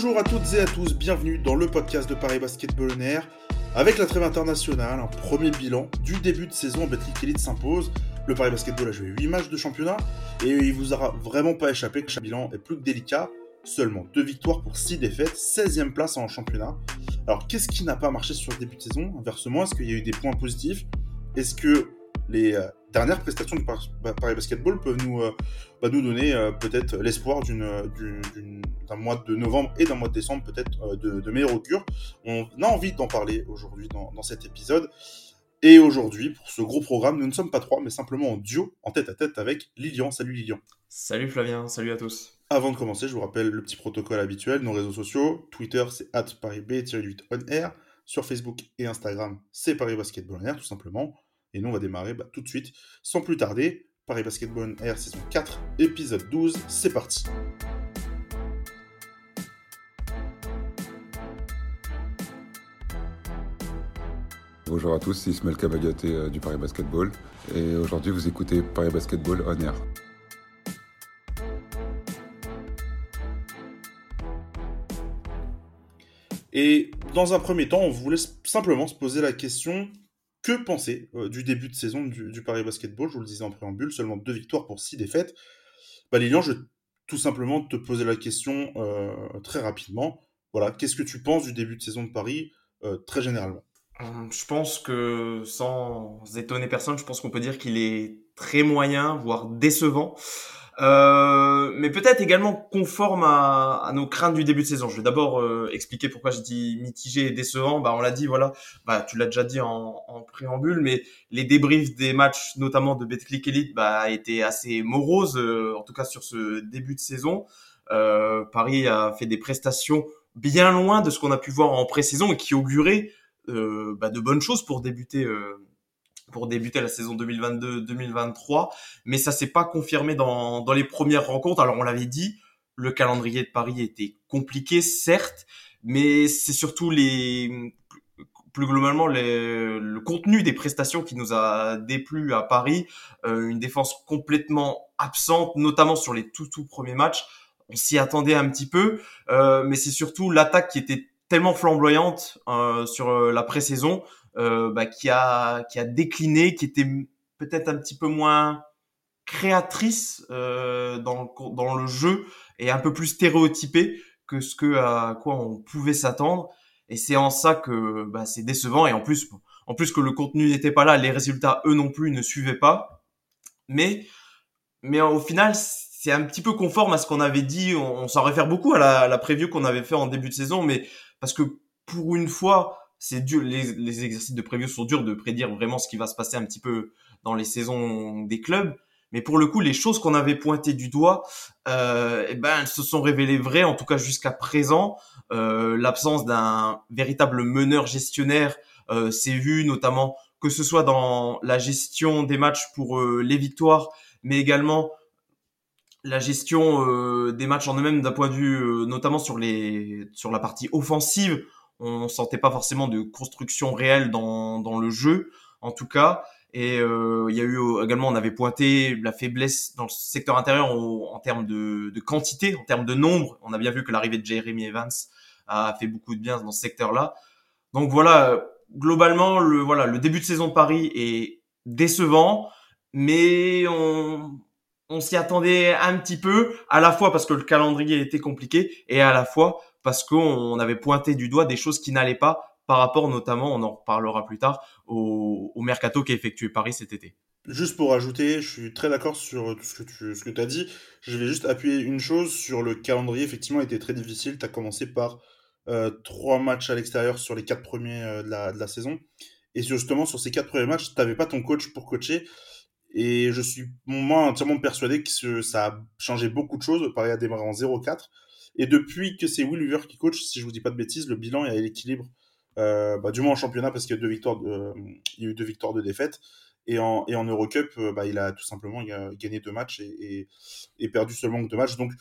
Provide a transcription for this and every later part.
Bonjour à toutes et à tous, bienvenue dans le podcast de Paris Basketball On. Avec la trêve internationale, un premier bilan du début de saison, Betclic Elite s'impose. Le Paris Basketball a joué 8 matchs de championnat et il vous aura vraiment pas échappé que le bilan est plus que délicat. Seulement 2 victoires pour 6 défaites, 16e place en championnat. Alors qu'est-ce qui n'a pas marché sur le début de saison? Inversement, est-ce qu'il y a eu des points positifs? Est-ce que les euh, dernières prestations du Paris Basketball peuvent nous, euh, bah, nous donner euh, peut-être l'espoir d'un mois de novembre et d'un mois de décembre peut-être de, de meilleure augure. On a envie d'en parler aujourd'hui dans, dans, cet épisode. Et aujourd'hui, pour ce gros programme, nous ne sommes pas trois, mais simplement en duo, en tête à tête avec Lilian. Salut Lilian. Salut Flavien, salut à tous. Avant de commencer, je vous rappelle le petit protocole habituel, nos réseaux sociaux. Twitter, c'est parisb-8 on air. Sur Facebook et Instagram, c'est Paris Basketball air, tout simplement. Et nous, on va démarrer bah, tout de suite, sans plus tarder. Paris Basketball Air saison 4, épisode 12, c'est parti. Bonjour à tous, c'est Ismaël Kabagaté euh, du Paris Basketball. Et aujourd'hui, vous écoutez Paris Basketball On Air. Et dans un premier temps, on voulait simplement se poser la question que penser euh, du début de saison du, Paris Basketball Je vous le disais en préambule, seulement deux victoires pour six défaites. Bah, Lilian, je vais tout simplement te poser la question euh, très rapidement. Voilà, qu'est-ce que tu penses du début de saison de Paris euh, très généralement? Je pense que sans étonner personne, je pense qu'on peut dire qu'il est très moyen, voire décevant. Euh, mais peut-être également conforme à, à, nos craintes du début de saison. Je vais d'abord euh, expliquer pourquoi j'ai dit mitigé et décevant. Bah, on l'a dit, voilà, bah, tu l'as déjà dit en, en, préambule, mais les débriefs des matchs, notamment de Betclic Elite, bah, étaient assez moroses, euh, en tout cas sur ce début de saison. Euh, Paris a fait des prestations bien loin de ce qu'on a pu voir en pré-saison et qui auguraient bah, de bonnes choses pour débuter pour débuter la saison 2022-2023, mais ça s'est pas confirmé dans, dans les premières rencontres. Alors on l'avait dit, le calendrier de Paris était compliqué, certes, mais c'est surtout les plus globalement les, le contenu des prestations qui nous a déplu à Paris, euh, une défense complètement absente, notamment sur les tout tout premiers matchs. On s'y attendait un petit peu, euh, mais c'est surtout l'attaque qui était tellement flamboyante euh, sur euh, la pré-saison bah, qui a qui a décliné, qui était peut-être un petit peu moins créatrice euh, dans dans le jeu et un peu plus stéréotypée que ce que à quoi on pouvait s'attendre. Et c'est en ça que bah, c'est décevant et en plus en plus que le contenu n'était pas là, les résultats eux non plus ne suivaient pas. Mais mais au final c'est un petit peu conforme à ce qu'on avait dit. On, s'en réfère beaucoup à la, la preview qu'on avait fait en début de saison, mais parce que pour une fois, c'est dur. Les, les, exercices de preview sont durs de prédire vraiment ce qui va se passer un petit peu dans les saisons des clubs. Mais pour le coup, les choses qu'on avait pointées du doigt, euh, eh ben, elles se sont révélées vraies, en tout cas jusqu'à présent. Euh, L'absence d'un véritable meneur gestionnaire euh, s'est vu, notamment que ce soit dans la gestion des matchs pour euh, les victoires, mais également la gestion euh, des matchs en eux-mêmes d'un point de vue, euh, notamment sur les sur la partie offensive on sentait pas forcément de construction réelle dans, dans le jeu, en tout cas. Et euh, il y a eu également, on avait pointé la faiblesse dans le secteur intérieur en, termes de, de, quantité, en termes de nombre. On a bien vu que l'arrivée de Jeremy Evans a fait beaucoup de bien dans ce secteur-là. Donc voilà, globalement, le voilà, le début de saison de Paris est décevant, mais on, on s'y attendait un petit peu, à la fois parce que le calendrier était compliqué et à la fois parce qu'on avait pointé du doigt des choses qui n'allaient pas par rapport notamment, on en reparlera plus tard, au, mercato qu'a effectué Paris cet été. Juste pour ajouter, je suis très d'accord sur tout ce que tu as dit. Je vais juste appuyer une chose sur le calendrier. Effectivement, était très difficile. Tu as commencé par euh, trois matchs à l'extérieur sur les quatre premiers euh, de, la, de, la, saison. Et justement, sur ces quatre premiers matchs, tu n'avais pas ton coach pour coacher. Et je suis moi entièrement persuadé que ça a changé beaucoup de choses. Paris a démarré en 0-4. Et depuis que c'est Will Weaver qui coach, si je vous dis pas de bêtises, le bilan est à l'équilibre, euh, bah, du moins en championnat parce qu'il y a deux victoires, il y a eu deux victoires de défaite. Et en, et en Eurocup, euh, bah, il a tout simplement gagné deux matchs et, perdu seulement deux matchs. Donc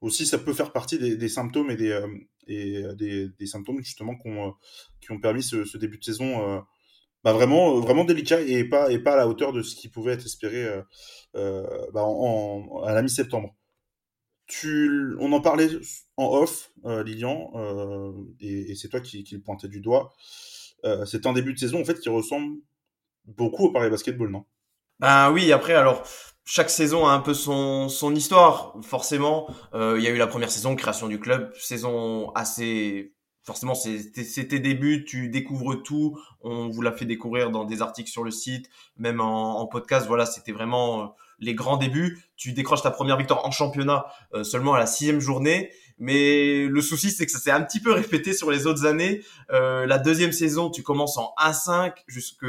aussi, ça peut faire partie des, symptômes et des, euh, des, des, symptômes justement qui ont permis ce, début de saison bah, vraiment, délicat et pas, et pas à la hauteur de ce qui pouvait être espéré bah, à la mi-septembre. On en parlait en off, Lilian, et, c'est toi qui, le pointais du doigt. c'est un début de saison en fait qui ressemble beaucoup au Paris Basketball, non? Ben oui, après alors chaque saison a un peu son, histoire. Forcément, il y a eu la première saison, création du club, saison assez forcément c'était début, tu découvres tout, on vous l'a fait découvrir dans des articles sur le site, même en, podcast, voilà, c'était vraiment euh, les grands débuts. Tu décroches ta première victoire en championnat euh, seulement à la sixième journée, mais le souci c'est que ça s'est un petit peu répété sur les autres années. Euh, la deuxième saison, tu commences en 1-5 jusque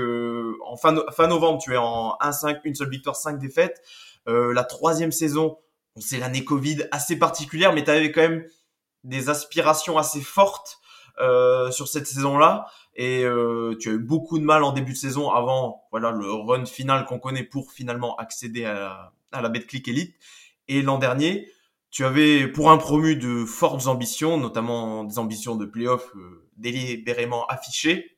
en fin, fin novembre, tu es en 1-5, une seule victoire, 5 défaites. Euh, la troisième saison, c'est l'année Covid assez particulière, mais tu avais quand même des aspirations assez fortes euh, sur cette saison-là. Et euh, tu as eu beaucoup de mal en début de saison avant voilà le run final qu'on connaît pour finalement accéder à la, à la Betclic Elite. Et l'an dernier, tu avais pour un promu de fortes ambitions, notamment des ambitions de playoff euh, délibérément affichées.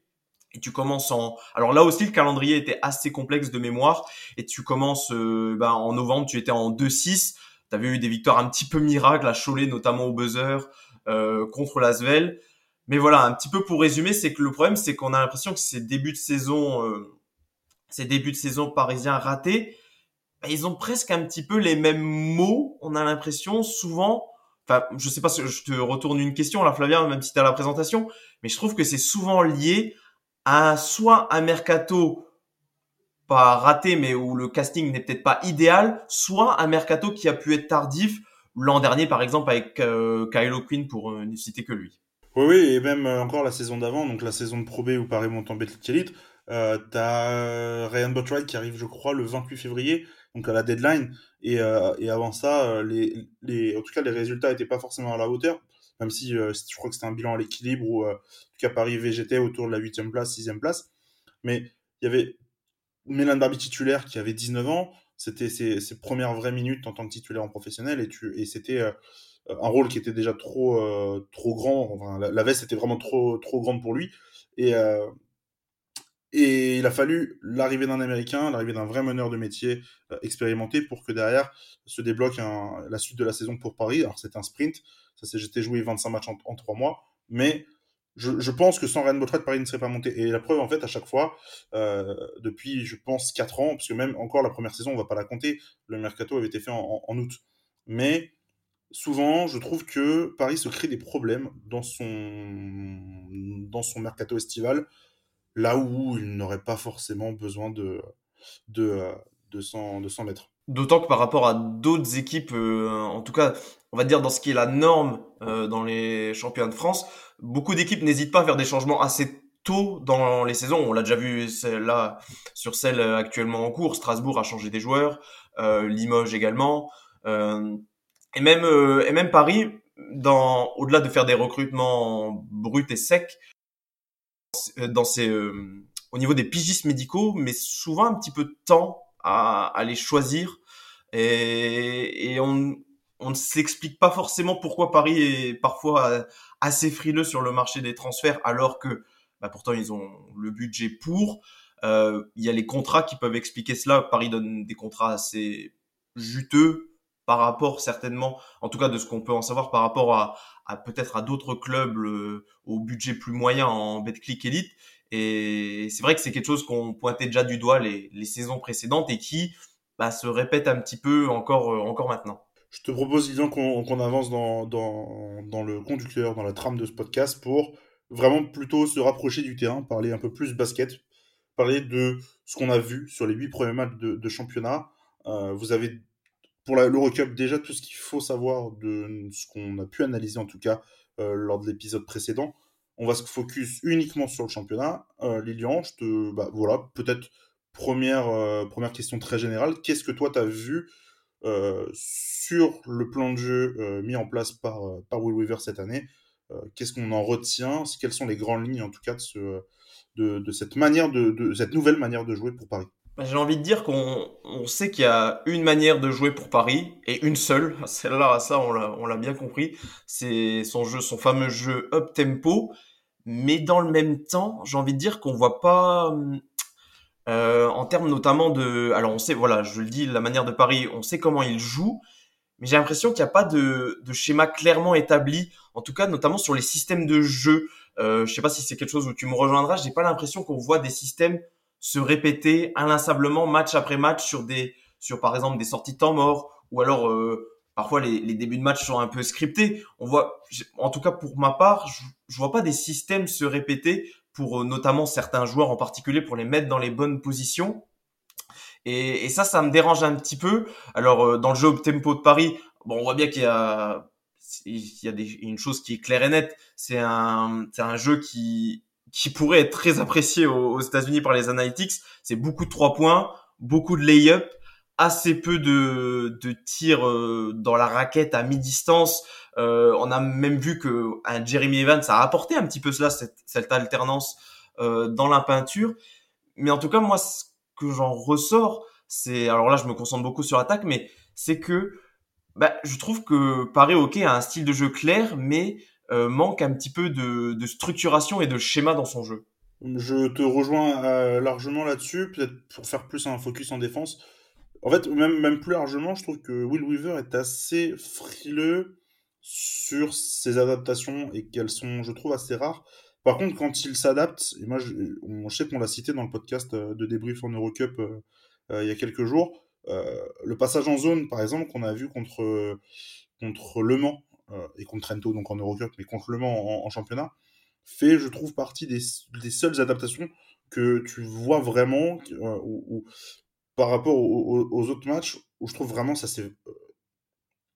Et tu commences en... Alors là aussi, le calendrier était assez complexe de mémoire. Et tu commences ben, en novembre, tu étais en 2-6. Tu avais eu des victoires un petit peu miracles à Cholet, notamment au buzzer, euh, contre l'Asvel. Mais voilà, un petit peu pour résumer, c'est que le problème, c'est qu'on a l'impression que ces débuts de saison, euh, ces débuts de saison parisiens ratés, bah, ils ont presque un petit peu les mêmes mots. On a l'impression souvent, enfin, je sais pas, je te retourne une question là, Flavien, même si tu as la présentation, mais je trouve que c'est souvent lié à soit un mercato pas raté, mais où le casting n'est peut-être pas idéal, soit un mercato qui a pu être tardif l'an dernier, par exemple, avec euh, Kylo Quinn, pour euh, ne citer que lui. Oui, oui, et même euh, encore la saison d'avant, donc la saison de Pro B où Paris monte en Betclic euh, t'as euh, Ryan Botwright qui arrive, je crois, le 28 février, donc à la deadline. Et, euh, et avant ça, les, les, en tout cas, les résultats n'étaient pas forcément à la hauteur, même si je crois que c'était un bilan à l'équilibre où, en tout cas, Paris végétait autour de la 8 place, 6 place. Mais il y avait Mélan Barbie titulaire qui avait 19 ans, c'était ses, ses, premières vraies minutes en tant que titulaire en professionnel, et, et c'était un rôle qui était déjà trop euh, trop grand. Enfin, la, veste était vraiment trop trop grande pour lui. Et euh, et il a fallu l'arrivée d'un Américain, l'arrivée d'un vrai meneur de métier expérimenté pour que derrière se débloque la suite de la saison pour Paris. Alors c'est un sprint, ça j'étais joué 25 matchs en, trois mois, mais je, je, pense que sans Ryan Botret, Paris ne serait pas monté. Et la preuve, en fait, à chaque fois, euh, depuis, je pense, 4 ans, parce que même encore la première saison, on va pas la compter, le mercato avait été fait en, en août. Mais souvent, je trouve que Paris se crée des problèmes dans son, dans son mercato estival, là où il n'aurait pas forcément besoin de, de, de s'en mettre. D'autant que par rapport à d'autres équipes, euh, en tout cas, on va dire dans ce qui est la norme euh, dans les championnats de France, beaucoup d'équipes n'hésitent pas à faire des changements assez tôt dans les saisons. On l'a déjà vu là sur celle actuellement en cours. Strasbourg a changé des joueurs, euh, Limoges également. Euh, et même euh, et même Paris, dans au-delà de faire des recrutements bruts et secs, dans ses euh, au niveau des pigistes médicaux, mais souvent un petit peu de temps à, à les choisir et, et on on ne s'explique pas forcément pourquoi Paris est parfois assez frileux sur le marché des transferts alors que bah pourtant ils ont le budget pour. Euh, il y a les contrats qui peuvent expliquer cela. Paris donne des contrats assez juteux par rapport certainement, en tout cas de ce qu'on peut en savoir par rapport à, peut-être à d'autres clubs au budget plus moyen en Betclic Elite. Et c'est vrai que c'est quelque chose qu'on pointait déjà du doigt les, les saisons précédentes et qui bah, se répète un petit peu encore, euh, encore maintenant. Je te propose, disons, qu'on avance dans, dans, le conducteur, dans la trame de ce podcast pour vraiment plutôt se rapprocher du terrain, parler un peu plus basket, parler de ce qu'on a vu sur les huit premiers matchs de, de championnat. Euh, vous avez pour l'Eurocup, déjà tout ce qu'il faut savoir de ce qu'on a pu analyser en tout cas euh, lors de l'épisode précédent. On va se focus uniquement sur le championnat. Euh, Lilian, je te, bah, voilà, peut-être première, euh, première question très générale. Qu'est-ce que toi tu as vu sur le plan de jeu mis en place par, par Will Weaver cette année? Qu'est-ce qu'on en retient? Quelles sont les grandes lignes en tout cas de, ce, de, de cette manière de, de cette nouvelle manière de jouer pour Paris? J'ai envie de dire qu'on on sait qu'il y a une manière de jouer pour Paris et une seule. Celle-là, ça, on l'a, on l'a bien compris. C'est son jeu, son fameux jeu up tempo. Mais dans le même temps, j'ai envie de dire qu'on voit pas, euh, en termes notamment de, alors on sait, voilà, je le dis, la manière de Paris, on sait comment il joue, mais j'ai l'impression qu'il n'y a pas de, de schéma clairement établi, en tout cas notamment sur les systèmes de jeu. Euh, je sais pas si c'est quelque chose où tu me rejoindras. J'ai pas l'impression qu'on voit des systèmes se répéter inlassablement match après match sur des, sur par exemple des sorties de temps mort ou alors euh, parfois les, les, débuts de match sont un peu scriptés. On voit, en tout cas pour ma part, je, je vois pas des systèmes se répéter pour euh, notamment certains joueurs en particulier pour les mettre dans les bonnes positions. Et, et ça, ça me dérange un petit peu. Alors euh, dans le jeu tempo de Paris, bon, on voit bien qu'il y a il y a des, une chose qui est claire et nette, c'est un, c'est un jeu qui, qui pourrait être très apprécié aux, aux États-Unis par les analytics. C'est beaucoup de trois points, beaucoup de lay-up, assez peu de, de tirs euh, dans la raquette à mi-distance. Euh, on a même vu que un Jeremy Evans a apporté un petit peu cela, cette, cette alternance euh, dans la peinture. Mais en tout cas, moi, ce que j'en ressors, c'est alors là, je me concentre beaucoup sur l'attaque, mais c'est que bah, je trouve que Paris OK a un style de jeu clair, mais euh, manque un petit peu de, structuration et de schéma dans son jeu. Je te rejoins euh, largement là-dessus, peut-être pour faire plus un focus en défense. En fait, même, même plus largement, je trouve que Will Weaver est assez frileux sur ses adaptations et qu'elles sont, je trouve, assez rares. Par contre, quand il s'adapte, et moi, je, on, je sais qu'on l'a cité dans le podcast euh, de débrief en Eurocup il y a quelques jours, le passage en zone, par exemple, qu'on a vu contre, contre Le Mans et contre Trento, donc en Eurocup, mais contre Le Mans en, championnat, fait, je trouve, partie des, des, seules adaptations que tu vois vraiment, euh, où, par rapport aux, autres matchs, où je trouve vraiment ça s'est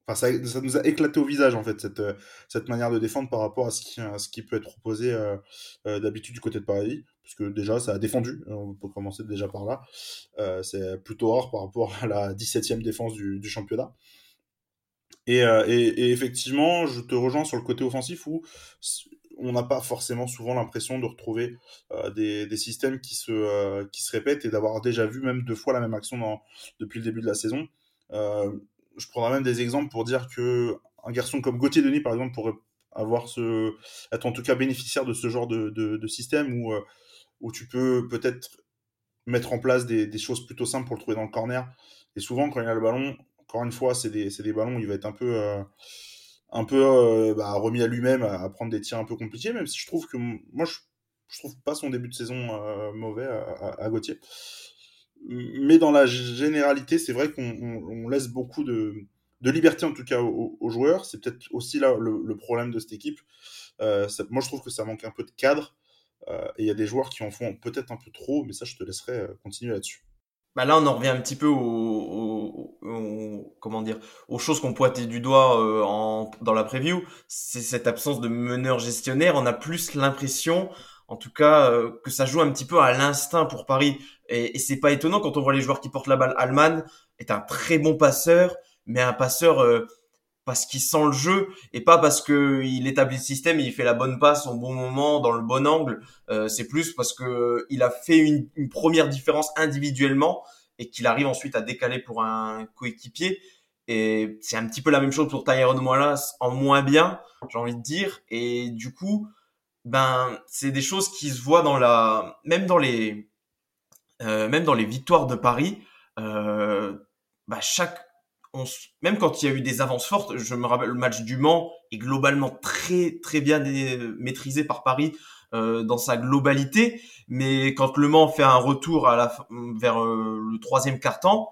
Enfin, ça, ça, nous a éclaté au visage en fait cette, cette manière de défendre par rapport à ce qui, à ce qui peut être proposé euh, euh, d'habitude du côté de Paris, puisque déjà ça a défendu, on peut commencer déjà par là. Euh, c'est plutôt rare par rapport à la 17e défense du, du championnat. Et, euh, et, effectivement, je te rejoins sur le côté offensif où on n'a pas forcément souvent l'impression de retrouver euh, des, systèmes qui se, euh, qui se répètent et d'avoir déjà vu même deux fois la même action depuis le début de la saison. Je prendrai même des exemples pour dire que un garçon comme Gauthier Denis, par exemple, pourrait avoir ce, être en tout cas bénéficiaire de ce genre de, système où, où tu peux peut-être mettre en place des, des, choses plutôt simples pour le trouver dans le corner. Et souvent, quand il a le ballon, encore une fois, c'est des, ballons où il va être un peu, euh, un peu euh, bah, remis à lui-même à, prendre des tirs un peu compliqués, même si je trouve que moi, je, je trouve pas son début de saison euh, mauvais à, Gauthier mais dans la généralité, c'est vrai qu'on on, on laisse beaucoup de, liberté, en tout cas, aux, joueurs. C'est peut-être aussi là le, problème de cette équipe. Moi, je trouve que ça manque un peu de cadre. Et il y a des joueurs qui en font peut-être un peu trop, mais ça, je te laisserai continuer là-dessus. Bah là, on en revient un petit peu au, au, au comment dire, aux choses qu'on pointait du doigt euh, en, dans la preview. C'est cette absence de meneur gestionnaire. On a plus l'impression en tout cas euh, que ça joue un petit peu à l'instinct pour Paris. Et, et c'est pas étonnant quand on voit les joueurs qui portent la balle. Alman est un très bon passeur, mais un passeur euh, parce qu'il sent le jeu et pas parce que il établit le système et il fait la bonne passe au bon moment dans le bon angle. Euh, c'est plus parce que il a fait une, première différence individuellement et qu'il arrive ensuite à décaler pour un coéquipier. Et c'est un petit peu la même chose pour Tyrone Moilas en moins bien, j'ai envie de dire. Et du coup, ben c'est des choses qui se voient dans la même dans les euh, même dans les victoires de Paris euh, bah chaque on, même quand il y a eu des avances fortes je me rappelle le match du Mans est globalement très très bien maîtrisé par Paris euh, dans sa globalité. Mais quand Le Mans fait un retour à la vers euh, le troisième quart temps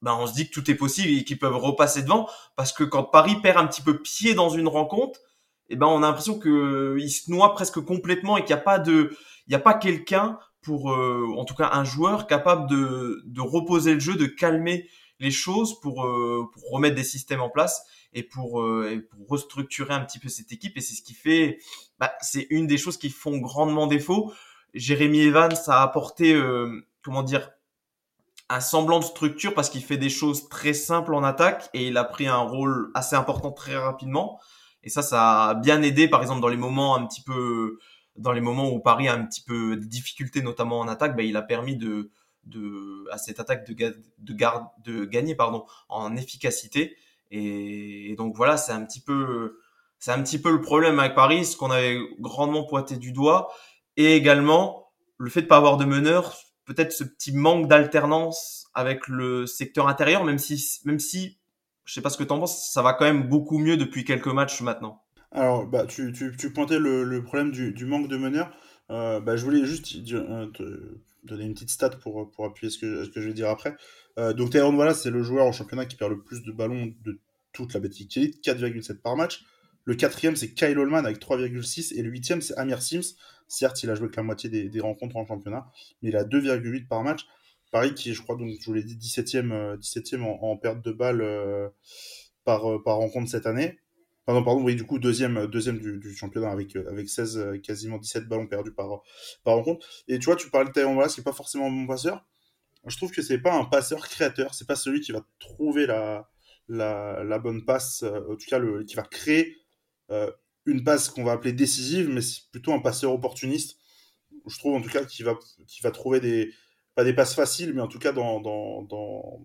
ben on se dit que tout est possible et qu'ils peuvent repasser devant. Parce que quand Paris perd un petit peu pied dans une rencontre eh ben on a l'impression que il se noie presque complètement et qu'il n'y a pas de, il n'y a pas quelqu'un pour, euh, en tout cas un joueur capable de, de reposer le jeu, de calmer les choses pour, euh, pour remettre des systèmes en place et pour, euh, et pour restructurer un petit peu cette équipe. Et c'est ce qui fait, bah, c'est une des choses qui font grandement défaut. Jérémy Evans a apporté, euh, comment dire, un semblant de structure parce qu'il fait des choses très simples en attaque et il a pris un rôle assez important très rapidement. Et ça, ça a bien aidé, par exemple, dans les moments un petit peu, dans les moments où Paris a un petit peu de difficultés, notamment en attaque, ben, il a permis de, de, à cette attaque de, de, gagner, pardon, en efficacité. Et, et donc voilà, c'est un petit peu, c'est un petit peu le problème avec Paris, ce qu'on avait grandement pointé du doigt, et également le fait de pas avoir de meneur, peut-être ce petit manque d'alternance avec le secteur intérieur, même si, même si Je sais pas ce que tu en penses, ça va quand même beaucoup mieux depuis quelques matchs maintenant. Alors, bah, tu, tu, tu pointais le, le problème du, du, manque de meneur. Euh, bah, je voulais juste euh, te donner une petite stat pour, pour appuyer ce que, ce que je vais dire après. Euh, donc, Tyrone voilà, c'est le joueur en championnat qui perd le plus de ballons de toute la Betclic Elite, 4,7 par match. Le quatrième, c'est Kyle Holman avec 3,6. Et le huitième, c'est Amir Sims. Certes, il a joué que la moitié des, des rencontres en championnat, mais il a 2,8 par match. Paris qui est, je crois, donc, je vous l'ai dit, 17e, 17e en, perte de balles par, par rencontre cette année. Pardon, pardon, oui, du coup, deuxième, deuxième du, championnat avec, avec 16, quasiment 17 ballons perdus par, par rencontre. Et tu vois, tu parles de Tyrone Wallace, qui n'est pas forcément un bon passeur. Je trouve que c'est pas un passeur créateur, c'est pas celui qui va trouver la, la, la bonne passe, en tout cas, le, qui va créer euh, une passe qu'on va appeler décisive, mais c'est plutôt un passeur opportuniste. Je trouve en tout cas qui va, qui va trouver des, pas des passes faciles, mais en tout cas dans, dans, dans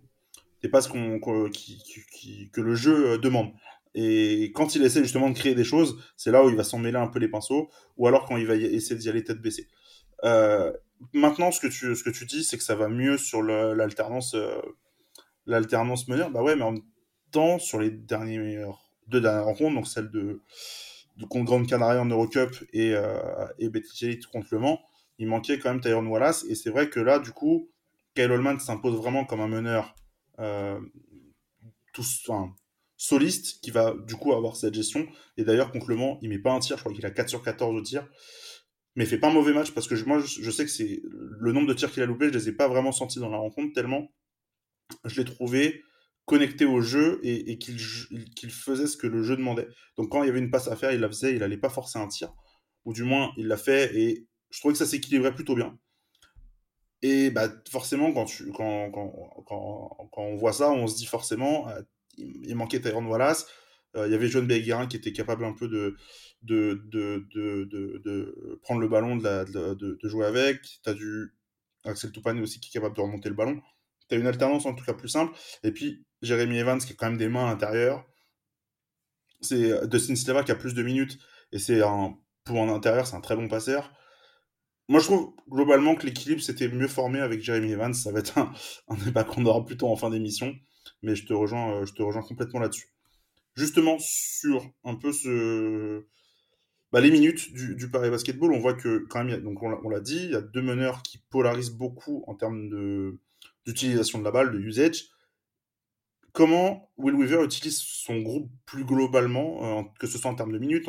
des passes qu'on, qui, qui, que le jeu demande. Et quand il essaie justement de créer des choses, c'est là où il va s'en mêler un peu les pinceaux, ou alors quand il va essayer d'y aller tête baissée. Euh, maintenant, ce que tu, ce que tu dis, c'est que ça va mieux sur l'alternance, euh, l'alternance meneur. Bah ouais, mais en même temps, sur les dernières, deux dernières rencontres, donc celle de, de contre Grande Canaria en Eurocup et, euh, et Betis contre Le Mans, il manquait quand même Tyrone Wallace. Et c'est vrai que là, du coup, Kyle Holman s'impose vraiment comme un meneur euh, tout, enfin, soliste qui va du coup avoir cette gestion. Et d'ailleurs, contre Le Mans, il met pas un tir, je crois qu'il a 4 sur 14 au tir. Mais il fait pas un mauvais match parce que je, moi, je, sais que c'est le nombre de tirs qu'il a loupé, je les ai pas vraiment sentis dans la rencontre tellement je l'ai trouvé connecté au jeu et, qu'il faisait ce que le jeu demandait. Donc quand il y avait une passe à faire, il la faisait, il allait pas forcer un tir. Ou du moins, il l'a fait et je trouvais que ça s'équilibrait plutôt bien. Et bah, forcément, quand, tu, quand, quand, quand, on voit ça, on se dit forcément, euh, il, manquait Tyrone Wallace. Euh, il y avait John Beguerin qui était capable un peu de, de, de, de, prendre le ballon, de, jouer avec. Tu du Axel Toupane aussi qui est capable de remonter le ballon. Tu as une alternance en tout cas plus simple. Et puis, Jérémy Evans qui a quand même des mains à l'intérieur. C'est Dustin Sleva qui a plus de minutes. Et c'est pour un intérieur, c'est un très bon passeur. Moi, je trouve globalement que l'équilibre s'était mieux formé avec Jeremy Evans. Ça va être un, un débat qu'on aura plutôt en fin d'émission, mais je te rejoins, je te rejoins complètement là-dessus. Justement, sur un peu bah, les minutes du, Paris Basketball, on voit que quand même, donc on l'a dit, il y a deux meneurs qui polarisent beaucoup en termes d'utilisation de la balle, de usage. Comment Will Weaver utilise son groupe plus globalement, euh, que ce soit en termes de minutes,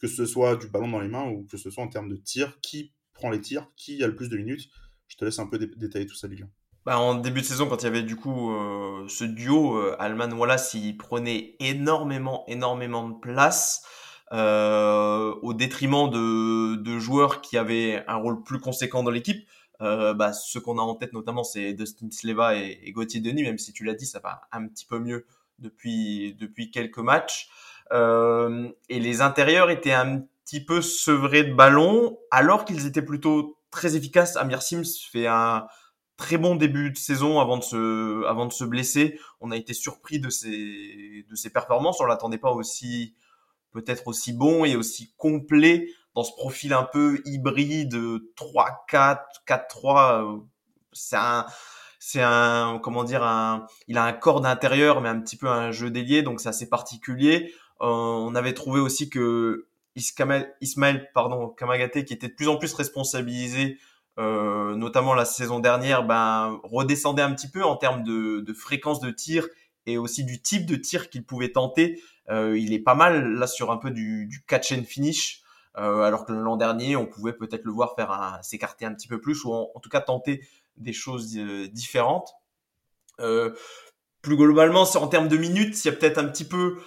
que ce soit du ballon dans les mains ou que ce soit en termes de tir, qui prend les tirs, qui a le plus de minutes? Je te laisse un peu dé détailler tout ça, Lilian. Bah, en début de saison, quand il y avait du coup euh, ce duo, euh, Alman Wallace, il prenait énormément, énormément de place. Euh, au détriment de, de, joueurs qui avaient un rôle plus conséquent dans l'équipe. Euh, bah, ceux qu'on a en tête notamment, c'est Dustin Sleva et, et Gauthier Denis, même si tu l'as dit, ça va un petit peu mieux depuis, depuis quelques matchs. Euh, et les intérieurs étaient un petit peu sevrés de ballon, alors qu'ils étaient plutôt très efficaces. Amir Sims fait un très bon début de saison avant de se, avant de se blesser. On a été surpris de ses, de ses performances. On l'attendait pas aussi, peut-être aussi bon et aussi complet dans ce profil un peu hybride 3-4, 4-3. C'est un, c'est un, comment dire, un, il a un corps d'intérieur, mais un petit peu un jeu délié, donc c'est assez particulier. Euh, on avait trouvé aussi que Ismaël pardon, Kamagaté, qui était de plus en plus responsabilisé, euh, notamment la saison dernière, ben, redescendait un petit peu en termes de, de fréquence de tir et aussi du type de tir qu'il pouvait tenter. Euh, il est pas mal là sur un peu du, du catch and finish, euh, alors que l'an dernier, on pouvait peut-être le voir faire s'écarter un petit peu plus ou en, en, tout cas tenter des choses euh, différentes. Euh, plus globalement, en termes de minutes, il y a peut-être un petit peu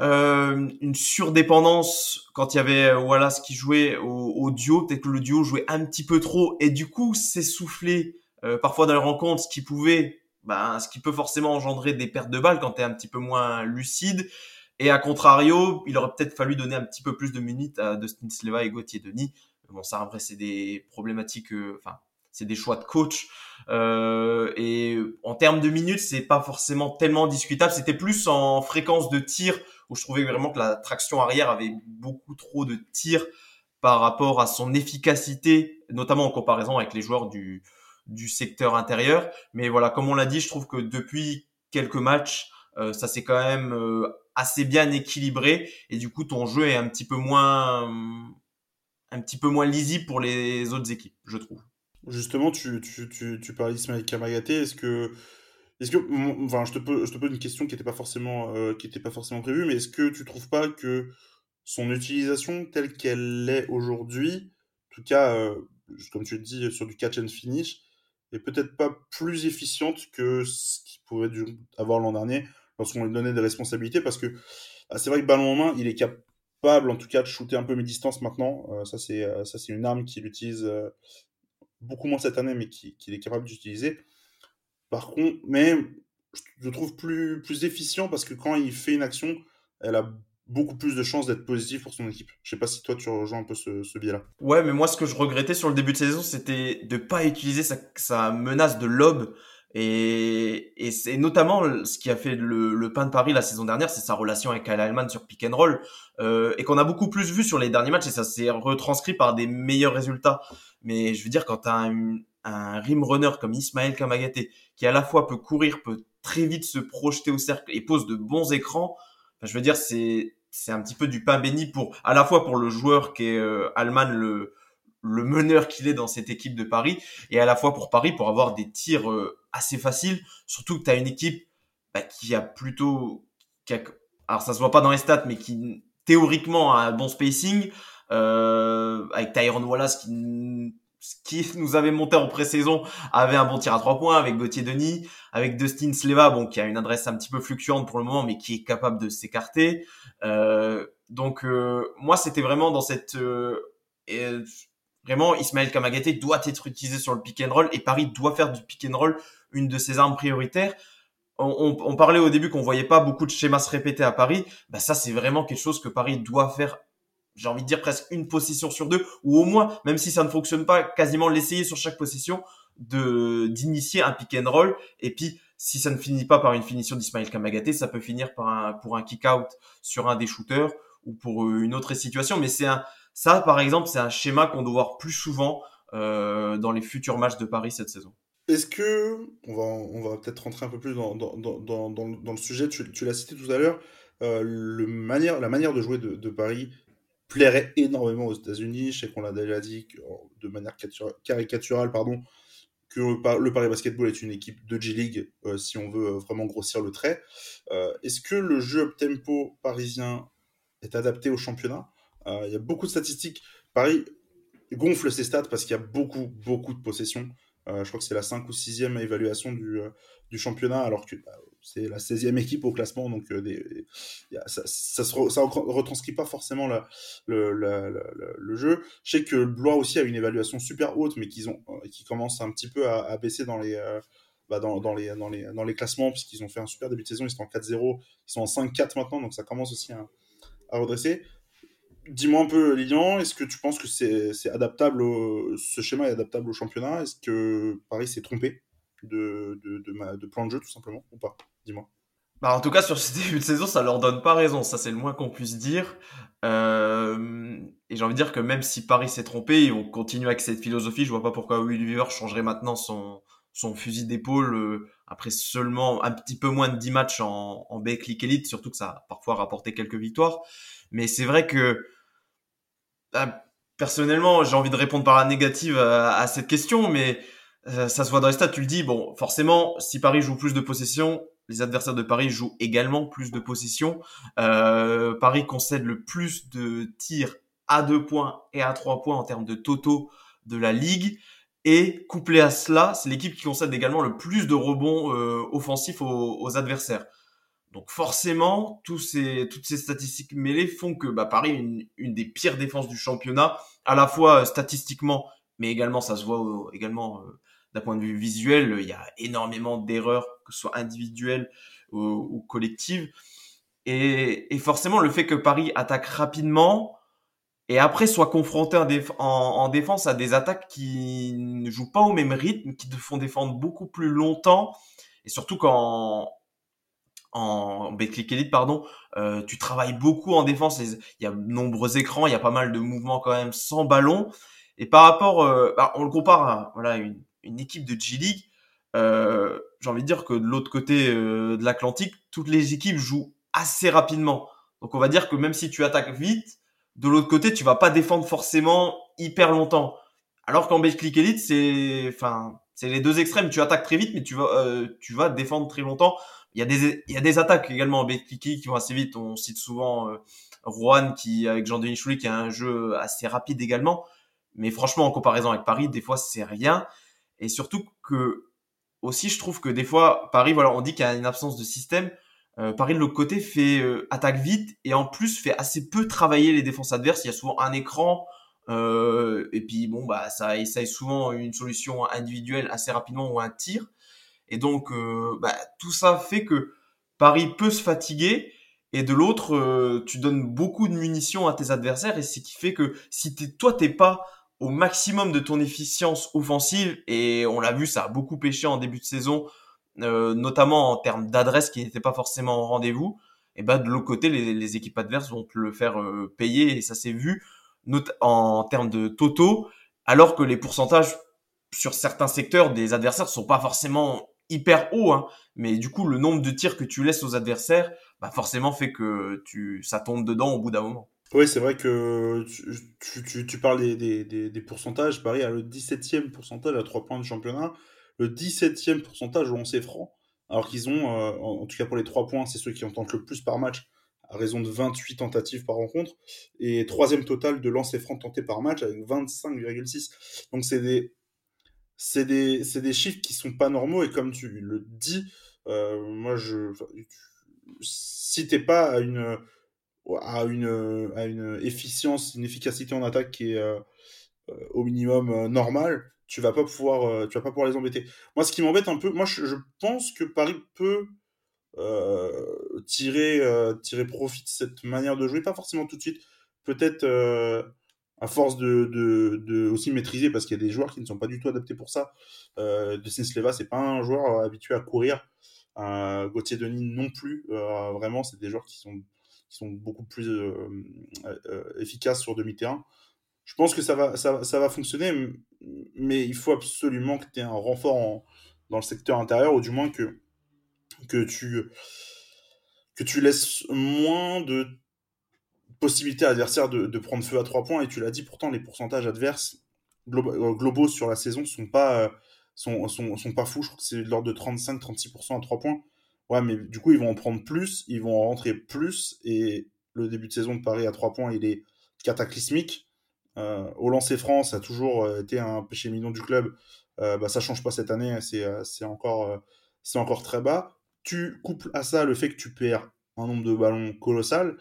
euh, une surdépendance quand il y avait Wallace qui jouait au, au duo. Peut-être que le duo jouait un petit peu trop et du coup s'essoufflait euh, parfois dans les rencontres, ce qui pouvait, ben, ce qui peut forcément engendrer des pertes de balles quand tu es un petit peu moins lucide. Et à contrario, il aurait peut-être fallu donner un petit peu plus de minutes à Dustin Sleva et Gauthier Denis. Bon, ça, après, c'est des problématiques, euh, enfin, c'est des choix de coach. Euh, et en termes de minutes, c'est pas forcément tellement discutable. C'était plus en fréquence de tir où je trouvais vraiment que la traction arrière avait beaucoup trop de tirs par rapport à son efficacité, notamment en comparaison avec les joueurs du, du secteur intérieur. Mais voilà, comme on l'a dit, je trouve que depuis quelques matchs, ça c'est quand même assez bien équilibré et du coup ton jeu est un petit peu moins un petit peu moins lisible pour les autres équipes, je trouve. Justement, tu, tu, tu, tu parlais d'Ismaël Kamagaté. Est-ce que, est-ce que, enfin, je te pose, je te pose une question qui n'était pas forcément, euh, qui pas forcément prévue, mais est-ce que tu trouves pas que son utilisation telle qu'elle est aujourd'hui, en tout cas, euh, comme tu le dis, sur du catch and finish, est peut-être pas plus efficiente que ce qu'il pouvait avoir l'an dernier lorsqu'on lui donnait des responsabilités, parce que ah, c'est vrai que ballon en main, il est capable, en tout cas, de shooter un peu mes distances maintenant. Euh, ça, c'est, ça, c'est une arme qu'il utilise beaucoup moins cette année, mais qu'il est capable d'utiliser. Par contre, mais je trouve plus, plus efficient parce que quand il fait une action, elle a beaucoup plus de chances d'être positive pour son équipe. Je sais pas si toi tu rejoins un peu ce, ce biais-là. Ouais, mais moi ce que je regrettais sur le début de saison, c'était de pas utiliser sa, sa menace de lob et, et c'est notamment ce qui a fait le, le pain de Paris la saison dernière, c'est sa relation avec Kyle Allman sur pick and roll, euh, et qu'on a beaucoup plus vu sur les derniers matchs, et ça s'est retranscrit par des meilleurs résultats. Mais je veux dire, quand tu un, un rim runner comme Ismaël Kamagaté, qui à la fois peut courir, peut très vite se projeter au cercle et pose de bons écrans, je veux dire, c'est c'est un petit peu du pain béni pour à la fois pour le joueur qui est euh, le le meneur qu'il est dans cette équipe de Paris et à la fois pour Paris pour avoir des tirs euh, assez faciles. Surtout que tu as une équipe bah, qui a plutôt alors ça se voit pas dans les stats mais qui théoriquement a un bon spacing euh, avec Tyron Wallace qui qui nous avait monté en pré-saison avait un bon tir à trois points avec Gauthier Denis avec Dustin Sleva bon qui a une adresse un petit peu fluctuante pour le moment mais qui est capable de s'écarter. Euh, donc euh, moi c'était vraiment dans cette Vraiment, Ismaël Kamagaté doit être utilisé sur le pick and roll et Paris doit faire du pick and roll une de ses armes prioritaires. On, parlait au début qu'on voyait pas beaucoup de schémas se répéter à Paris. Bah ça, c'est vraiment quelque chose que Paris doit faire. J'ai envie de dire presque une position sur deux, ou au moins, même si ça ne fonctionne pas, quasiment l'essayer sur chaque position, de d'initier un pick and roll. Et puis, si ça ne finit pas par une finition d'Ismaël Kamagaté, ça peut finir par un, pour un kick out sur un des shooters ou pour une autre situation. Mais c'est un, ça, par exemple, c'est un schéma qu'on doit voir plus souvent euh, dans les futurs matchs de Paris cette saison. Est-ce que, on va, peut-être rentrer un peu plus dans, le sujet, tu, l'as cité tout à l'heure, euh, la manière de jouer de, Paris plairait énormément aux États-Unis. Je sais qu'on l'a déjà dit de manière caricaturale, pardon, que le Paris Basketball est une équipe de G-League, euh, si on veut vraiment grossir le trait. Est-ce que le jeu up-tempo parisien est adapté au championnat? Il y a beaucoup de statistiques. Paris gonfle ses stats parce qu'il y a beaucoup, beaucoup de possessions. Euh, je crois que c'est la 5 ou 6e évaluation du, euh, du championnat, alors que bah, c'est la 16e équipe au classement, donc des, ça, ça, retranscrit pas forcément la, le, le, jeu. Je sais que Blois aussi a une évaluation super haute, mais qu'ils ont, qui commence un petit peu à, baisser dans les, bah, dans, dans, les, dans, les, dans les classements, puisqu'ils ont fait un super début de saison, ils sont en 4-0, ils sont en 5-4 maintenant, donc ça commence aussi à redresser. Dis-moi un peu, Lilian, est-ce que tu penses que c'est adaptable, ce schéma est adaptable au championnat? Est-ce que Paris s'est trompé de, de, de, plan de jeu, tout simplement, ou pas? Dis-moi. Bah en tout cas, sur ce début de saison, ça leur donne pas raison. Ça, c'est le moins qu'on puisse dire. Euh, et j'ai envie de dire que même si Paris s'est trompé, ils vont continuer avec cette philosophie. Je vois pas pourquoi Will Weaver changerait maintenant son, fusil d'épaule euh, après seulement un petit peu moins de 10 matchs en, en Elite, surtout que ça a parfois rapporté quelques victoires. Mais c'est vrai que personnellement, j'ai envie de répondre par la négative à, cette question, mais euh, ça se voit dans les stats. Tu le dis, bon, forcément, si Paris joue plus de possession, les adversaires de Paris jouent également plus de possession. Euh, Paris concède le plus de tirs à deux points et à trois points en termes de totaux de la ligue. Et couplé à cela, c'est l'équipe qui concède également le plus de rebonds euh, offensifs aux adversaires. Donc forcément, toutes ces statistiques mêlées font que bah, Paris est une, des pires défenses du championnat, à la fois euh, statistiquement, mais également ça se voit également euh, d'un point de vue visuel, il y a énormément d'erreurs, que ce soit individuelles ou, collectives. Et, et, forcément, le fait que Paris attaque rapidement et après soit confronté en, en, défense à des attaques qui ne jouent pas au même rythme, qui te font défendre beaucoup plus longtemps, et surtout quand en Betclic Elite, pardon, euh, tu travailles beaucoup en défense. Il y a de nombreux écrans, il y a pas mal de mouvements quand même sans ballon. Et par rapport, euh, bah, on le compare à voilà une, une équipe de G League. Euh, j'ai envie de dire que de l'autre côté euh, de l'Atlantique, toutes les équipes jouent assez rapidement. Donc on va dire que même si tu attaques vite, de l'autre côté, tu vas pas défendre forcément hyper longtemps. Alors qu'en Betclic Elite, c'est, enfin, c'est les deux extrêmes. Tu attaques très vite, mais tu vas, euh, tu vas défendre très longtemps. Il y a des, il y a des attaques également en Betclic qui vont assez vite. On cite souvent euh, qui, avec Jean-Denis Choulet, qui a un jeu assez rapide également. Mais franchement, en comparaison avec Paris, des fois, c'est rien. Et surtout que, aussi, je trouve que des fois, Paris, voilà, on dit qu'il y a une absence de système. Euh, Paris de l'autre côté fait euh, attaque vite et en plus fait assez peu travailler les défenses adverses. Il y a souvent un écran euh, et puis bon bah ça essaye souvent une solution individuelle assez rapidement ou un tir. Et donc bah, tout ça fait que Paris peut se fatiguer et de l'autre tu donnes beaucoup de munitions à tes adversaires et c'est qui fait que si t'es, toi t'es pas au maximum de ton efficience offensive et on l'a vu ça a beaucoup pêché en début de saison euh, notamment en termes d'adresse qui n'était pas forcément au rendez-vous, et ben de l'autre côté, les, équipes adverses vont te le faire euh, payer et ça s'est vu en termes de totaux, alors que les pourcentages sur certains secteurs des adversaires sont pas forcément hyper hauts, hein, mais du coup le nombre de tirs que tu laisses aux adversaires, bah forcément fait que tu ça tombe dedans au bout d'un moment. Oui, c'est vrai que tu, tu, parles des, des, des, pourcentages. Paris a le 17e pourcentage à 3 points de championnat le 17e pourcentage au lancer franc, alors qu'ils ont, euh, en, tout cas pour les 3 points, c'est ceux qui en tentent le plus par match, à raison de 28 tentatives par rencontre, et troisième total de lancers francs tentés par match avec 25,6. Donc c'est des, c'est des, des chiffres qui sont pas normaux, et comme tu le dis, euh, moi je, si t'es pas à une, à une, à une efficience, une efficacité en attaque qui est euh, au minimum normale, tu vas pas pouvoir, euh, tu vas pas pouvoir les embêter. Moi, ce qui m'embête un peu, moi, je, pense que Paris peut euh, tirer, euh, tirer profit de cette manière de jouer, pas forcément tout de suite, peut-être à force de, de, aussi maîtriser, parce qu'il y a des joueurs qui ne sont pas du tout adaptés pour ça. de Sisleva, c'est pas un joueur habitué à courir. Gauthier Denis non plus. vraiment, c'est des joueurs qui sont, qui sont beaucoup plus efficaces sur demi-terrain je pense que ça va, ça, ça, va fonctionner, mais il faut absolument que tu aies un renfort dans le secteur intérieur, ou du moins que, que, tu, que tu laisses moins de possibilités à l'adversaire de, prendre feu à trois points. Et tu l'as dit, pourtant, les pourcentages adverses euh, globaux sur la saison sont pas, euh, sont, sont, pas fous. Je crois que c'est de l'ordre de 35-36% à trois points. Ouais, mais du coup, ils vont en prendre plus, ils vont en rentrer plus. Et le début de saison de Paris à trois points, il est cataclysmique. Euh, au lancer franc, ça a toujours euh, été un péché mignon du club. Euh, bah, ça change pas cette année, c'est encore, c'est encore très bas. Tu couples à ça le fait que tu perds un nombre de ballons colossal.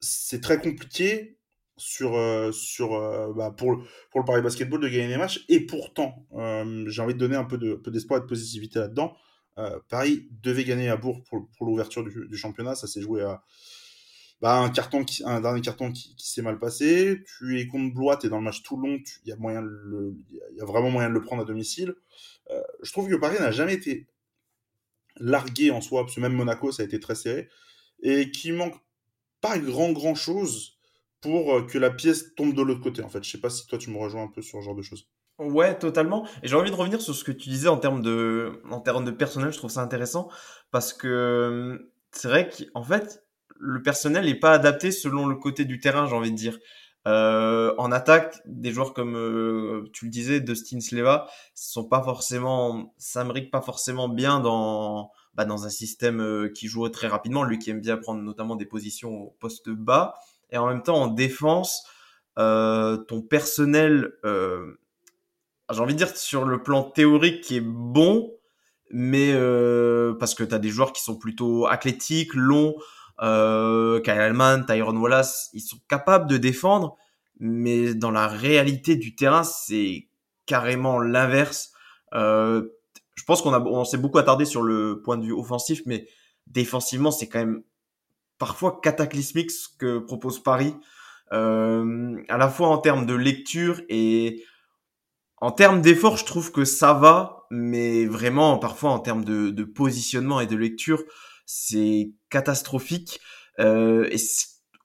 C'est très compliqué sur, sur, bah, pour, pour le Paris Basketball de gagner des matchs. Et pourtant, j'ai envie de donner un peu d'espoir de, et de positivité là-dedans. Paris devait gagner à Bourg pour, pour l'ouverture du, du, championnat. Ça s'est joué à, bah, un carton un dernier carton qui, s'est mal passé. Tu es contre Blois, tu es dans le match tout long, il y a le, y a vraiment moyen de le prendre à domicile. Euh, je trouve que Paris n'a jamais été largué en soi, parce que même Monaco, ça a été très serré, et qui manque pas grand grand chose pour euh, que la pièce tombe de l'autre côté. En fait, je sais pas si toi tu me rejoins un peu sur ce genre de choses. Ouais, totalement. Et j'ai envie de revenir sur ce que tu disais en termes de, en termes de personnel. Je trouve ça intéressant parce que c'est vrai qu'en fait, le personnel n'est pas adapté selon le côté du terrain, j'ai envie de dire. Euh, en attaque, des joueurs comme euh, tu le disais, Dustin Sleva, sont pas forcément, s'imbriquent pas forcément bien dans bah, dans un système euh, qui joue très rapidement. Lui qui aime bien prendre notamment des positions au poste bas, et en même temps en défense, ton personnel, j'ai envie de dire sur le plan théorique qui est bon, mais parce que tu as des joueurs qui sont plutôt athlétiques, longs euh, Kyle Allman, Tyron Wallace, ils sont capables de défendre, mais dans la réalité du terrain, c'est carrément l'inverse. Euh, je pense qu'on a, on s'est beaucoup attardé sur le point de vue offensif, mais défensivement, c'est quand même parfois cataclysmique ce que propose Paris, euh, à la fois en termes de lecture et en termes d'effort, je trouve que ça va, mais vraiment parfois en termes de, de positionnement et de lecture, c'est catastrophique. Euh, et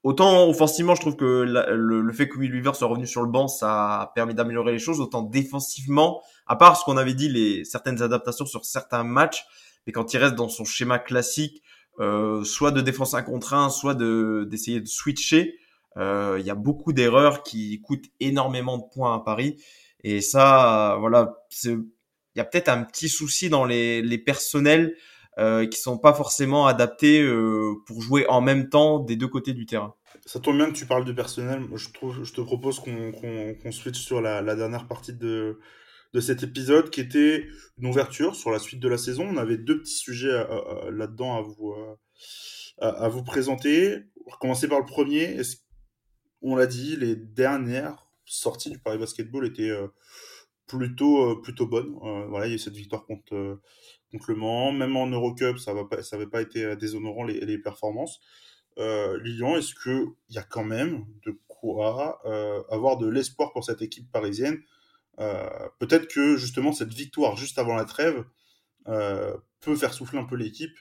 autant offensivement, je trouve que le, fait que Will Weaver soit revenu sur le banc, ça a permis d'améliorer les choses. Autant défensivement, à part ce qu'on avait dit, les certaines adaptations sur certains matchs, mais quand il reste dans son schéma classique, euh, soit de défense 1 contre 1, soit de d'essayer de switcher, euh, il y a beaucoup d'erreurs qui coûtent énormément de points à Paris. Et ça, voilà, il y a peut-être un petit souci dans les, les personnels euh, qui sont pas forcément adaptés euh, pour jouer en même temps des deux côtés du terrain. Ça tombe bien que tu parles de personnel. Je, te propose qu'on qu'on switch sur la, dernière partie de, de cet épisode qui était une ouverture sur la suite de la saison. On avait deux petits sujets là-dedans à vous, à, à, vous présenter. On va commencer par le premier. On l'a dit, les dernières sorties du Paris Basketball étaient euh, plutôt, euh, plutôt bonnes. Euh, voilà, il y a eu cette victoire contre, contre le Mans. Même en Eurocup, ça n'avait pas été déshonorant les, performances. Lyon, est-ce qu'il y a quand même de quoi avoir de l'espoir pour cette équipe parisienne? Peut-être que justement cette victoire juste avant la trêve peut faire souffler un peu l'équipe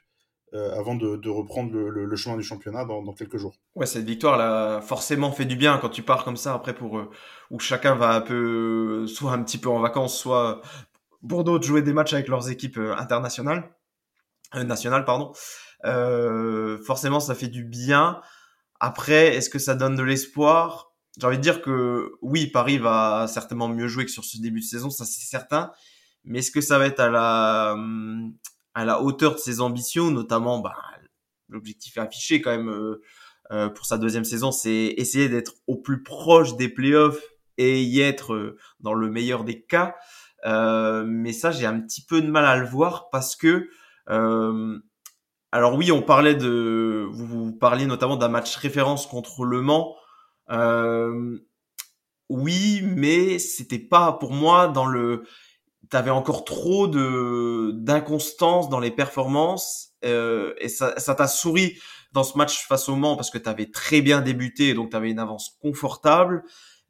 euh, avant de, reprendre le, chemin du championnat dans, quelques jours. Ouais, cette victoire là forcément fait du bien quand tu pars comme ça après pour euh, où chacun va un peu soit un petit peu en vacances, soit pour d'autres jouer des matchs avec leurs équipes euh, internationales, nationales pardon. forcément, ça fait du bien. Après, est-ce que ça donne de l'espoir? J'ai envie de dire que oui, Paris va certainement mieux jouer que sur ce début de saison, ça c'est certain. Mais est-ce que ça va être à la hum, à la hauteur de ses ambitions, notamment bah, l'objectif affiché quand même euh, euh, pour sa deuxième saison, c'est essayer d'être au plus proche des playoffs et y être euh, dans le meilleur des cas. mais ça, j'ai un petit peu de mal à le voir parce que alors oui, on parlait de, vous, vous parliez notamment d'un match référence contre Le Mans. oui, mais c'était pas pour moi dans le t'avais encore trop de d'inconstance dans les performances euh, et ça ça t'a souri dans ce match face au Mans parce que t'avais très bien débuté donc t'avais une avance confortable.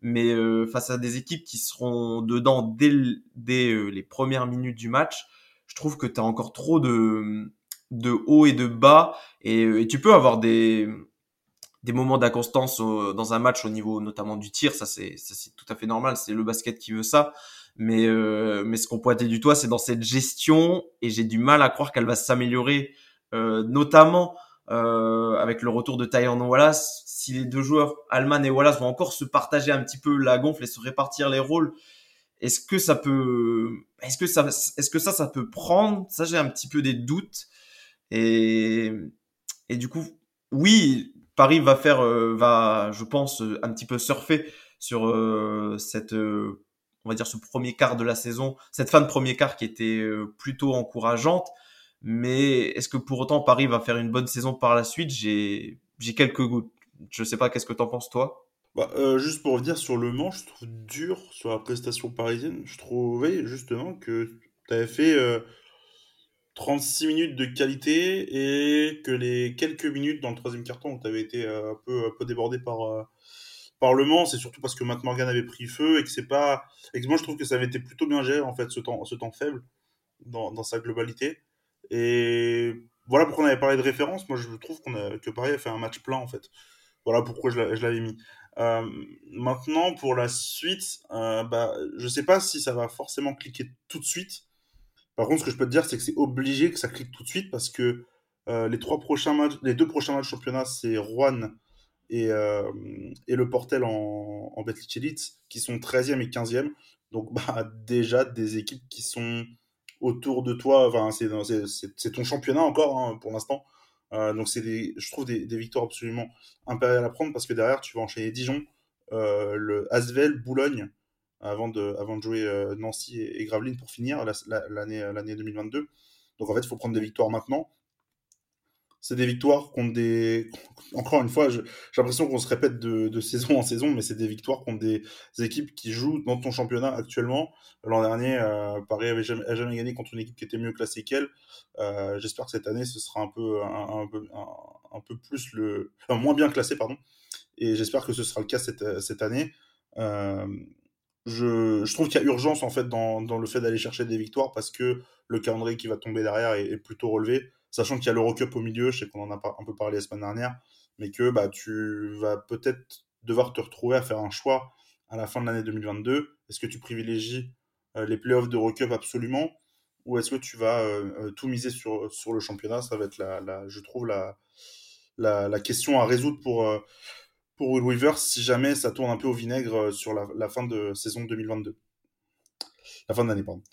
Mais euh, face à des équipes qui seront dedans dès, dès euh, les premières minutes du match je trouve que t'as encore trop de de haut et de bas. Et, et tu peux avoir des des moments d'inconstance dans un match au niveau notamment du tir ça c'est c'est tout à fait normal c'est le basket qui veut ça mais, euh, mais ce qu'on pointait du doigt, c'est dans cette gestion, et j'ai du mal à croire qu'elle va s'améliorer, euh, notamment euh, avec le retour de Tyron Wallace. Si les deux joueurs, Alman et Wallace, vont encore se partager un petit peu la gonfle et se répartir les rôles, est-ce que ça peut, est-ce que ça, est-ce que ça, ça peut prendre? Ça, j'ai un petit peu des doutes. Et, et du coup, oui, Paris va faire, euh, va, je pense, un petit peu surfer sur euh, cette on va dire ce premier quart de la saison, cette fin de premier quart qui était euh, plutôt encourageante. Mais est-ce que pour autant Paris va faire une bonne saison par la suite? J'ai j'ai quelques gouttes. Je sais pas, qu'est-ce que t'en penses toi? Bah, euh, Juste pour revenir sur le Mans, je trouve dur sur la prestation parisienne. Je trouvais justement que tu avais fait 36 euh, minutes de qualité et que les quelques minutes dans le troisième carton où tu avais été un, peu, un peu débordé par, Parlement, c'est surtout parce que Matt Morgan avait pris feu et que c'est pas. Et que moi, je trouve que ça avait été plutôt bien géré, en fait, ce temps, ce temps faible, dans, sa globalité. Et voilà pourquoi on avait parlé de référence. Moi, je trouve a, que Paris a fait un match plein, en fait. Voilà pourquoi je l'avais mis. Euh, maintenant, pour la suite, euh, bah, je sais pas si ça va forcément cliquer tout de suite. Par contre, ce que je peux te dire, c'est que c'est obligé que ça clique tout de suite parce que euh, les trois prochains matchs, les deux prochains matchs championnat, c'est Rouen et, euh, et le Portel en, en qui sont 13e et 15e. Donc, bah, déjà, des équipes qui sont autour de toi. C'est ton championnat encore hein, pour l'instant. Euh, donc, c'est je trouve des, victoires absolument impériales à prendre parce que derrière, tu vas enchaîner Dijon, euh, le Asvel, Boulogne, avant de, avant de jouer Nancy et, et, Gravelines pour finir l'année l'année 2022. Donc, en fait, il faut prendre des victoires maintenant c'est des victoires contre des. Encore une fois, j'ai l'impression qu'on se répète de, saison en saison, mais c'est des victoires contre des équipes qui jouent dans ton championnat actuellement. L'an dernier, euh, Paris avait jamais, gagné contre une équipe qui était mieux classée qu'elle. Euh, j'espère que cette année, ce sera un peu, un, peu, un, peu plus le. Moins bien classé, pardon. Et j'espère que ce sera le cas cette, cette année. Euh, je, je, trouve qu'il y a urgence en fait dans, dans le fait d'aller chercher des victoires parce que le calendrier qui va tomber derrière est plutôt relevé sachant qu'il y a l'Eurocup au milieu, je sais qu'on en a un peu parlé la semaine dernière, mais que bah, tu vas peut-être devoir te retrouver à faire un choix à la fin de l'année 2022. Est-ce que tu privilégies euh, les playoffs de Cup absolument ou est-ce que tu vas euh, euh, tout miser sur, le championnat? Ça va être, la, je trouve, la, question à résoudre pour, pour Will Weaver si jamais ça tourne un peu au vinaigre sur la, la fin de saison 2022. La fin de l'année, pardon.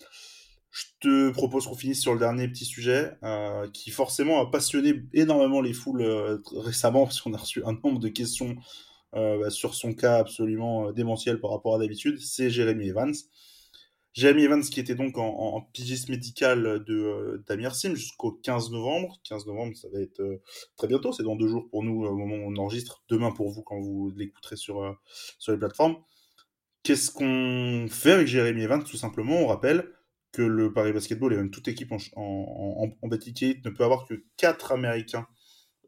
Je te propose qu'on finisse sur le dernier petit sujet euh, qui forcément a passionné énormément les foules euh, récemment parce qu'on a reçu un nombre de questions euh, bah, sur son cas absolument démentiel par rapport à d'habitude. C'est Jérémy Evans. Jérémy Evans qui était donc en, en pigisme médical de d'Amir Sim jusqu'au 15 novembre. 15 novembre, ça va être très bientôt, c'est dans deux jours pour nous au moment où on enregistre, demain pour vous quand vous l'écouterez sur, sur les plateformes. Qu'est-ce qu'on fait avec Jérémy Evans Tout simplement, on rappelle, que le Paris Basketball et même toute équipe en, en, ne peut avoir que 4 Américains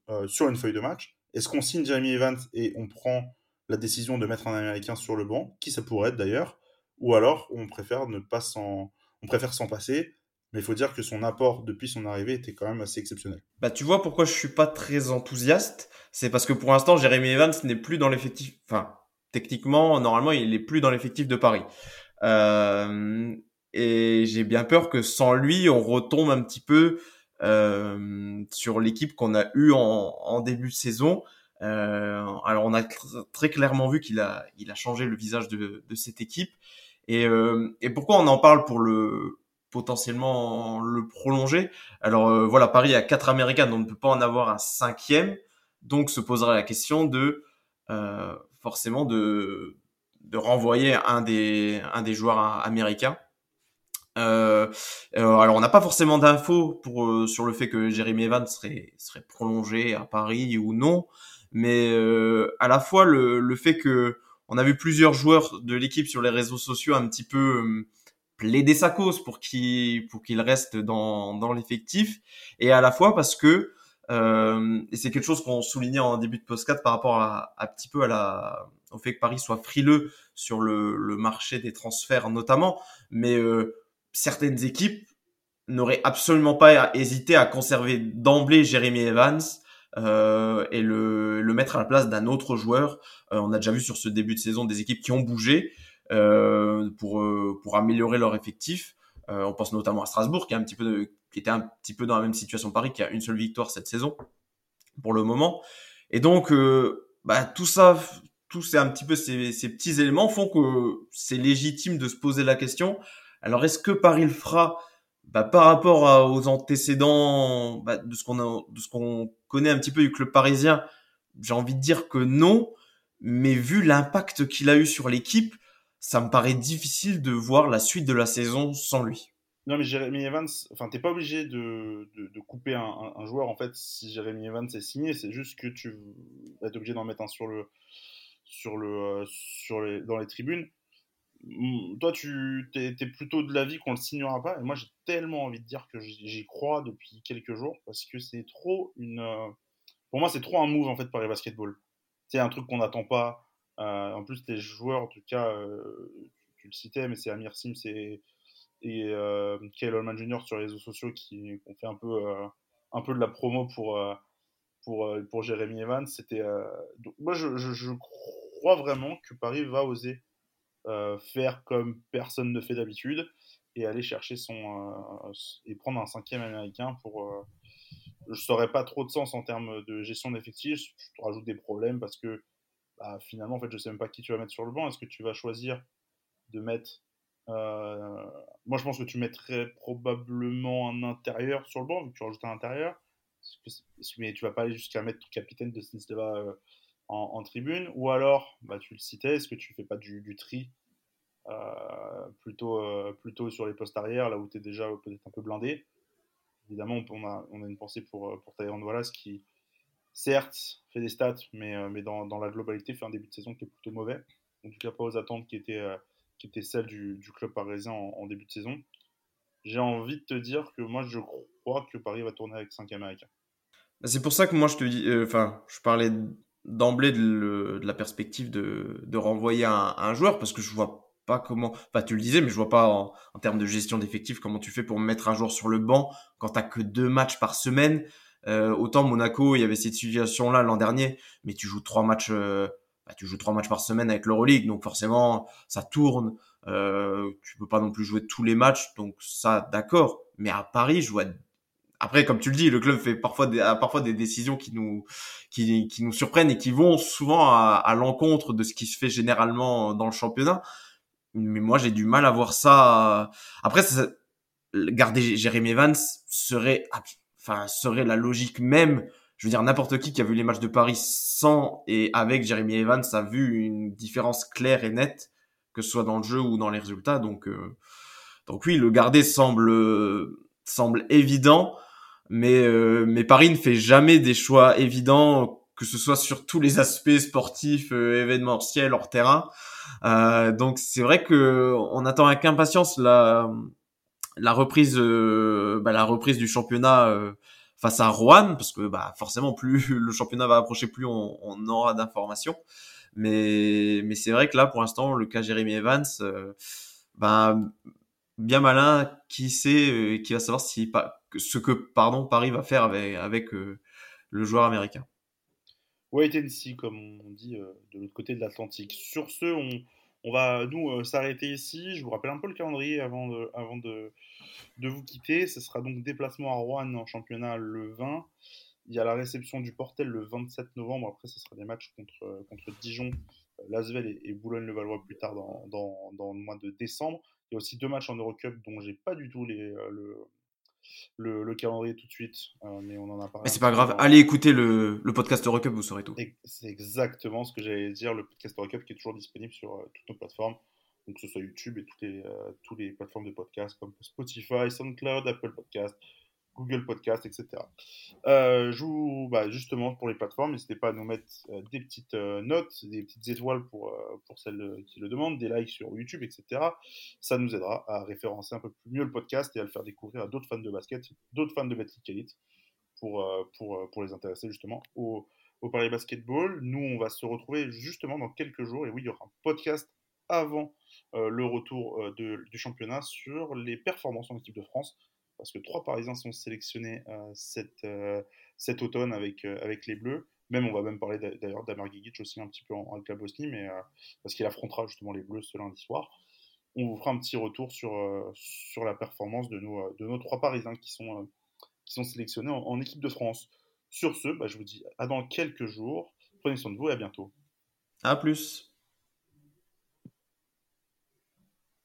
euh, sur une feuille de match. Est-ce qu'on signe Jeremy Evans et on prend la décision de mettre un Américain sur le banc, qui ça pourrait être d'ailleurs, ou alors on préfère ne pas s'en, on préfère s'en passer, mais il faut dire que son apport depuis son arrivée était quand même assez exceptionnel. Bah tu vois pourquoi je suis pas très enthousiaste, c'est parce que pour l'instant Jeremy Evans n'est plus dans l'effectif, enfin techniquement normalement il est plus dans l'effectif de Paris. Euh, et j'ai bien peur que sans lui, on retombe un petit peu euh, sur l'équipe qu'on a eue en, en, début de saison. Euh, alors on a très clairement vu qu'il a, il a changé le visage de, de cette équipe. Et, euh, et pourquoi on en parle pour le potentiellement le prolonger? Alors euh, voilà, Paris a quatre Américains, donc on ne peut pas en avoir un cinquième. Donc se posera la question de euh, forcément de, de renvoyer un des, un des joueurs américains. Euh, euh, alors on n'a pas forcément d'infos pour euh, sur le fait que Jeremy Evans serait serait prolongé à Paris ou non, mais euh, à la fois le, le fait que on a vu plusieurs joueurs de l'équipe sur les réseaux sociaux un petit peu plaider sa cause pour qu'il pour qu'il reste dans dans l'effectif et à la fois parce que et c'est quelque chose qu'on soulignait en début de post par rapport à un petit peu à la au fait que Paris soit frileux sur le, le marché des transferts notamment, mais euh, certaines équipes n'auraient absolument pas hésité à conserver d'emblée Jeremy Evans euh, et le, le, mettre à la place d'un autre joueur. Euh, on a déjà vu sur ce début de saison des équipes qui ont bougé euh, pour euh, pour améliorer leur effectif. Euh, on pense notamment à Strasbourg qui est un petit peu de, qui était un petit peu dans la même situation que Paris, qui a une seule victoire cette saison pour le moment. Et donc bah, tout ça, tous ces un petit peu ces, ces petits éléments font que c'est légitime de se poser la question alors, est-ce que Paris le fera bah, par rapport aux antécédents bah, de ce qu'on de ce qu'on connaît un petit peu du club parisien J'ai envie de dire que non, mais vu l'impact qu'il a eu sur l'équipe, ça me paraît difficile de voir la suite de la saison sans lui. Non, mais Jérémy Evans, enfin, t'es pas obligé de, de, couper un, un, joueur en fait si Jérémy Evans est signé, c'est juste que tu vas être obligé d'en mettre un sur le, sur le, euh, sur les, dans les tribunes toi, tu es, plutôt de l'avis qu'on le signera pas. Et moi, j'ai tellement envie de dire que j'y crois depuis quelques jours parce que c'est trop une. Euh, pour moi, c'est trop un move en fait par les basketball. C'est un truc qu'on n'attend pas. Euh, en plus, les joueurs, en tout cas, euh, tu, le citais, mais c'est Amir Sims et, et Kyle Holman Jr. sur les réseaux sociaux qui, ont fait un peu, un peu de la promo pour, pour, pour Jérémy Evans. C'était. moi, je, crois vraiment que Paris va oser faire comme personne ne fait d'habitude et aller chercher son euh, et prendre un cinquième américain pour euh, je saurais pas trop de sens en termes de gestion d'effectifs je te rajoute des problèmes parce que bah, finalement en fait je sais même pas qui tu vas mettre sur le banc. Est-ce que tu vas choisir de mettre moi je pense que tu mettrais probablement un intérieur sur le banc vu que tu rajoutes un intérieur. Mais tu vas pas aller jusqu'à mettre le capitaine de Sinsteva en, tribune Ou alors, bah, tu le citais, est-ce que tu fais pas du, tri euh, plutôt, euh, plutôt sur les postes arrière, là où tu es déjà peut-être un peu blindé? Évidemment, on a, on a une pensée pour, euh, pour Tyrone Wallace qui, certes, fait des stats, mais, mais dans, dans, la globalité, fait un début de saison qui est plutôt mauvais. En tout cas, pas aux attentes qui étaient, qui étaient celles du, du club parisien en, en début de saison. J'ai envie de te dire que moi, je crois que Paris va tourner avec 5 Américains. Bah, c'est pour ça que moi, je te dis, enfin, je parlais d'emblée de, de, la perspective de, de renvoyer un, un, joueur parce que je vois pas comment, enfin tu le disais, mais je vois pas en, en termes de gestion d'effectifs comment tu fais pour mettre un joueur sur le banc quand t'as que deux matchs par semaine. autant Monaco, il y avait cette situation-là l'an dernier, mais tu joues trois matchs, bah, tu joues trois matchs par semaine avec l'Euroleague, donc forcément ça tourne. Euh, tu peux pas non plus jouer tous les matchs, donc ça, d'accord. Mais à Paris, je vois. Après, comme tu le dis, le club fait parfois des, parfois des décisions qui nous, qui, qui nous surprennent et qui vont souvent à, à l'encontre de ce qui se fait généralement dans le championnat. Mais moi, j'ai du mal à voir ça. Après, ça, garder Jérémy Evans serait, enfin, serait la logique même. Je veux dire, n'importe qui qui a vu les matchs de Paris sans et avec Jérémy Evans a vu une différence claire et nette que ce soit dans le jeu ou dans les résultats. Donc, euh, donc oui, le garder semble semble évident, mais euh, mais Paris ne fait jamais des choix évidents, que ce soit sur tous les aspects sportifs, euh, événementiels, hors terrain. donc c'est vrai que on attend avec impatience la la reprise bah, la reprise du championnat face à Rouen parce que bah forcément plus le championnat va approcher plus on, on aura d'informations mais, mais c'est vrai que là, pour l'instant, le cas Jeremy Evans, euh, ben, bien malin, qui sait, euh, qui va savoir si, ce que pardon, Paris va faire avec, avec euh, le joueur américain. Wait and see, comme on dit de l'autre côté de l'Atlantique. Sur ce, on, on va nous s'arrêter ici. Je vous rappelle un peu le calendrier avant de, avant de, de vous quitter. Ce sera donc déplacement à Rouen en championnat le 20. Il y a la réception du Portel le 27 novembre. Après, ce sera des matchs contre, euh, contre Dijon, euh, Lasvel et, Boulogne-le-Valois plus tard dans, dans, dans, le mois de décembre. Il y a aussi deux matchs en Eurocup dont j'ai pas du tout les, euh, le, le, le, calendrier tout de suite, mais on en a parlé. Mais c'est pas grave, allez écouter le, le podcast Eurocup, vous saurez tout. C'est exactement ce que j'allais dire, le podcast Eurocup qui est toujours disponible sur toutes nos plateformes, donc que ce soit YouTube et toutes les, toutes les plateformes de podcast comme Spotify, SoundCloud, Apple Podcast, Google Podcast, etc. Euh, je vous, bah, justement, pour les plateformes, n'hésitez pas à nous mettre euh, des petites euh, notes, des petites étoiles pour, pour celles qui le demandent, des likes sur YouTube, etc. Ça nous aidera à référencer un peu plus mieux le podcast et à le faire découvrir à d'autres fans de basket, d'autres fans de Betclic pour, pour, pour les intéresser justement au, au Paris Basketball. Nous, on va se retrouver justement dans quelques jours et oui, il y aura un podcast avant le retour de, du championnat sur les performances en équipe de France parce que trois Parisiens sont sélectionnés euh, cet, euh, cet, automne avec, euh, avec les Bleus. Même, on va même parler d'ailleurs d'Amar Gigic aussi un petit peu en, avec Bosnie, mais, parce qu'il affrontera justement les Bleus ce lundi soir. On vous fera un petit retour sur, sur la performance de nos, de nos trois Parisiens qui sont, qui sont sélectionnés en, équipe de France. Sur ce, bah, je vous dis à dans quelques jours. Prenez soin de vous et à bientôt. À plus.